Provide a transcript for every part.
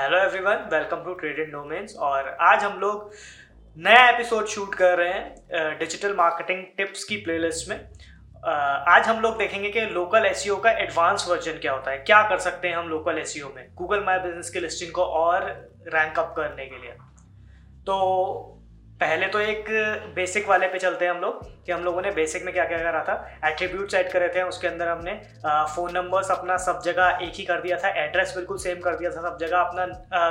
Hello everyone welcome to traded domains और आज हम लोग नया एपिसोड शूट कर रहे हैं डिजिटल मार्केटिंग टिप्स की प्लेलिस्ट में। आज हम लोग देखेंगे कि लोकल एस e का एडवांस वर्जन क्या होता है। क्या कर सकते हैं हम लोकल एस e में? गूगल माई बिज़नेस की लिस्टिंग को और रैंक अप करने के लिए। तो पहले तो एक बेसिक वाले पे चलते हैं हम लोग, कि हम लोगों ने बेसिक में क्या क्या करा था? एट्रीब्यूट सेट करे थे, उसके अंदर हमने फ़ोन नंबर्स अपना सब जगह एक ही कर दिया था एड्रेस बिल्कुल सेम कर दिया था, सब जगह अपना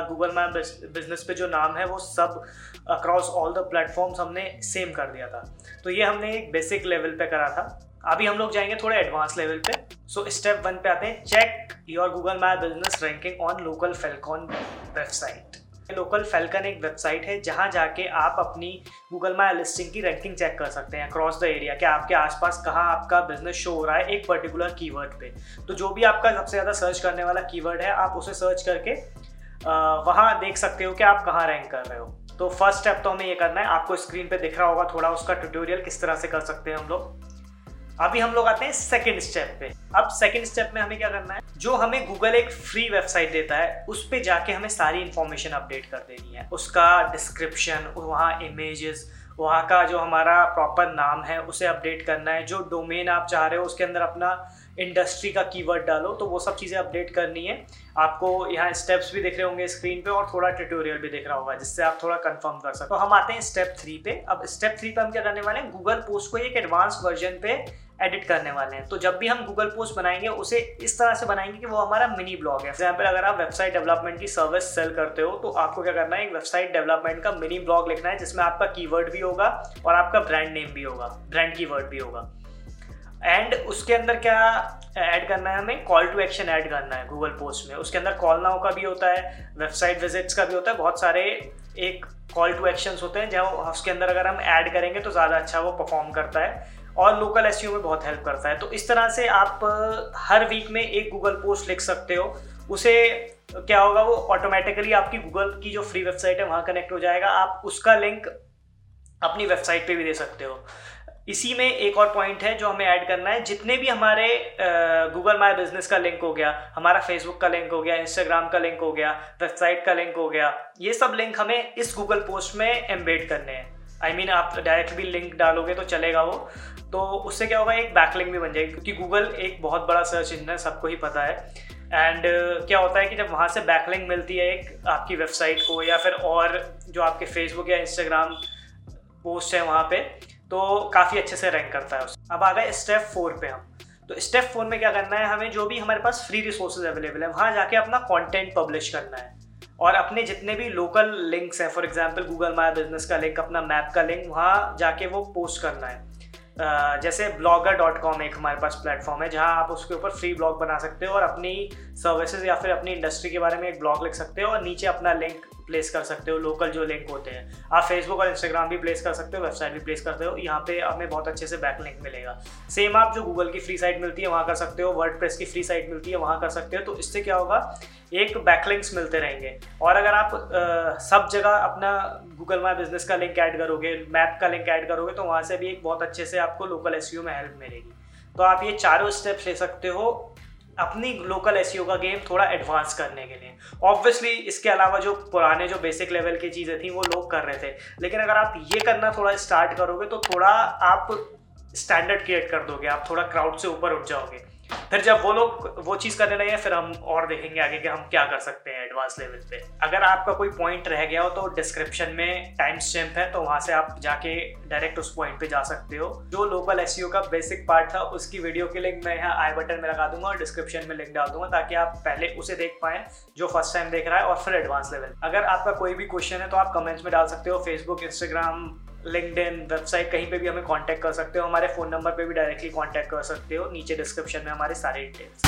गूगल मैप बिज़नेस पे जो नाम है, वो सब अक्रॉस ऑल द प्लेटफॉर्म्स हमने सेम कर दिया था। तो ये हमने एक बेसिक लेवल पे करा था। अभी हम लोग जाएँगे थोड़े एडवांस लेवल पे। सो स्टेप वन पे आते हैं check your Google map business ranking on Local Falcon website Local Falcon एक वेबसाइट है, जहाँ जाके आप अपनी गूगल माई लिस्टिंग की रैंकिंग चेक कर सकते हैं अक्रॉस द एरिया कि आपके आसपास कहाँ आपका बिज़नेस शो हो रहा है एक पर्टिकुलर कीवर्ड पे। तो जो भी आपका सबसे ज़्यादा सर्च करने वाला कीवर्ड है, आप उसे सर्च करके वहाँ देख सकते हो कि आप कहाँ रैंक कर रहे हो। तो फ़र्स्ट स्टेप तो हमें ये करना है, आपको स्क्रीन पे दिख रहा होगा थोड़ा, उसका ट्यूटोरियल किस तरह से कर सकते हैं हम लोग। अभी हम लोग आते हैं सेकेंड स्टेप पे। अब सेकेंड स्टेप में हमें क्या करना है? जो हमें गूगल एक फ्री वेबसाइट देता है, उस पर जाके हमें सारी इंफॉर्मेशन अपडेट कर देनी है। उसका डिस्क्रिप्शन वहाँ इमेजेस वहाँ का जो हमारा प्रॉपर नाम है, उसे अपडेट करना है। जो डोमेन आप चाह रहे हो, उसके अंदर अपना इंडस्ट्री का कीवर्ड डालो तो वो सब चीज़ें अपडेट करनी है। आपको यहाँ स्टेप्स भी दिख रहे होंगे स्क्रीन पे और थोड़ा ट्यूटोरियल भी दिख रहा होगा, जिससे आप थोड़ा कंफर्म कर सकते हो तो हम आते हैं स्टेप थ्री पे। अब स्टेप थ्री पे हम क्या करने वाले हैं? गूगल पोस्ट को एक एडवांस वर्जन पे एडिट करने वाले हैं। तो जब भी हम गूगल पोस्ट बनाएँगे, उसे इस तरह से बनाएँगे कि वो हमारा मिनी ब्लॉग है। एग्ज़ाम्पल अगर आप वेबसाइट डेवलपमेंट की सर्विस सेल करते हो तो आपको क्या करना है? एक वेबसाइट डेवलपमेंट का मिनी ब्लॉग लिखना है, जिसमें आपका कीवर्ड भी होगा और आपका ब्रांड नेम भी होगा ब्रांड कीवर्ड भी होगा। एंड उसके अंदर क्या ऐड करना है हमें? कॉल टू एक्शन ऐड करना है गूगल पोस्ट में। उसके अंदर कॉल नाउ का भी होता है वेबसाइट विजिट्स का भी होता है। बहुत सारे एक कॉल टू एक्शन होते हैं, जहाँ उसके अंदर अगर हम ऐड करेंगे तो ज़्यादा अच्छा वो परफॉर्म करता है। और लोकल एस में बहुत हेल्प करता है। तो इस तरह से आप हर वीक में एक गूगल पोस्ट लिख सकते हो। उसे क्या होगा वो ऑटोमेटिकली आपकी गूगल की जो फ्री वेबसाइट है, वहाँ कनेक्ट हो जाएगा। आप उसका लिंक अपनी वेबसाइट पे भी दे सकते हो। इसी में एक और पॉइंट है जो हमें ऐड करना है। जितने भी हमारे गूगल माई बिज़नेस का लिंक हो गया हमारा फेसबुक का लिंक हो गया इंस्टाग्राम का लिंक हो गया वेबसाइट का लिंक हो गया ये सब लिंक हमें इस गूगल पोस्ट में एम्बेड करने हैं। आई I मीन mean, आप डायरेक्ट भी लिंक डालोगे तो चलेगा वो। तो उससे क्या होगा एक बैकलिंग भी बन जाएगी क्योंकि गूगल एक बहुत बड़ा सर्च इंजन है सबको ही पता है। एंड uh, क्या होता है कि जब वहाँ से बैकलिंग मिलती है एक आपकी वेबसाइट को या फिर और जो आपके फेसबुक या इंस्टाग्राम पोस्ट है वहाँ पे तो काफ़ी अच्छे से रैंक करता है उस। अब आ गए स्टेप फोर पे हम। तो स्टेप फोर में क्या करना है? हमें जो भी हमारे पास फ्री रिसोर्सेज अवेलेबल है, वहाँ जाके अपना कंटेंट पब्लिश करना है। और अपने जितने भी लोकल लिंक्स हैं for example Google my business का लिंक अपना मैप का लिंक वहाँ जाके वो पोस्ट करना है। जैसे ब्लॉगर डॉट कॉम एक हमारे पास प्लेटफॉर्म है जहाँ आप उसके ऊपर फ्री ब्लॉग बना सकते हो और अपनी सर्विसेज़ या फिर अपनी इंडस्ट्री के बारे में एक ब्लॉग लिख सकते हो और नीचे अपना लिंक प्लेस कर सकते हो लोकल जो लिंक होते हैं। आप फेसबुक और इंस्टाग्राम भी प्लेस कर सकते हो वेबसाइट भी प्लेस करते हो यहाँ पे हमें बहुत अच्छे से बैक लिंक मिलेगा। सेम आप जो गूगल की फ्री साइट मिलती है वहाँ कर सकते हो वर्ड की फ्री साइट मिलती है वहाँ कर सकते हो तो इससे क्या होगा एक बैकलिंक्स मिलते रहेंगे। और अगर आप आ, सब जगह अपना गूगल माई बिज़नेस का लिंक ऐड करोगे मैप का लिंक ऐड करोगे तो वहाँ से भी एक बहुत अच्छे से आपको लोकल एस में हेल्प मिलेगी। तो आप ये चारों स्टेप्स ले सकते हो अपनी लोकल एस का गेम थोड़ा एडवांस करने के लिए। ऑब्वियसली इसके अलावा जो पुराने, जो बेसिक लेवल की चीज़ें थी, वो लोग कर रहे थे। लेकिन अगर आप ये करना थोड़ा स्टार्ट करोगे तो थोड़ा आप स्टैंडर्ड क्रिएट कर दोगे। आप थोड़ा क्राउड से ऊपर उठ जाओगे। फिर जब वो लोग वो चीज़ करने लगे, फिर हम और देखेंगे आगे कि हम क्या कर सकते हैं। एडवांस लेवल पे। अगर आपका कोई पॉइंट रह गया हो तो डिस्क्रिप्शन में टाइम स्टैम्प है तो वहाँ से आप जाके डायरेक्ट उस पॉइंट पे जा सकते हो। जो लोकल एस का बेसिक पार्ट था, उसकी वीडियो के लिंक मैं यहाँ आई बटन में लगा दूँगा और डिस्क्रिप्शन में लिंक डाल दूँगा, ताकि आप पहले उसे देख पाए, जो फ़र्स्ट टाइम देख रहा है, और फिर एडवांस लेवल अगर आपका कोई भी क्वेश्चन है तो आप कमेंट्स में डाल सकते हो फेसबुक इंस्टाग्राम लिंकडिन वेबसाइट कहीं पे भी हमें कांटेक्ट कर सकते हो, हमारे फ़ोन नंबर पे भी डायरेक्टली कांटेक्ट कर सकते हो, नीचे डिस्क्रिप्शन में हमारे सारे डिटेल्स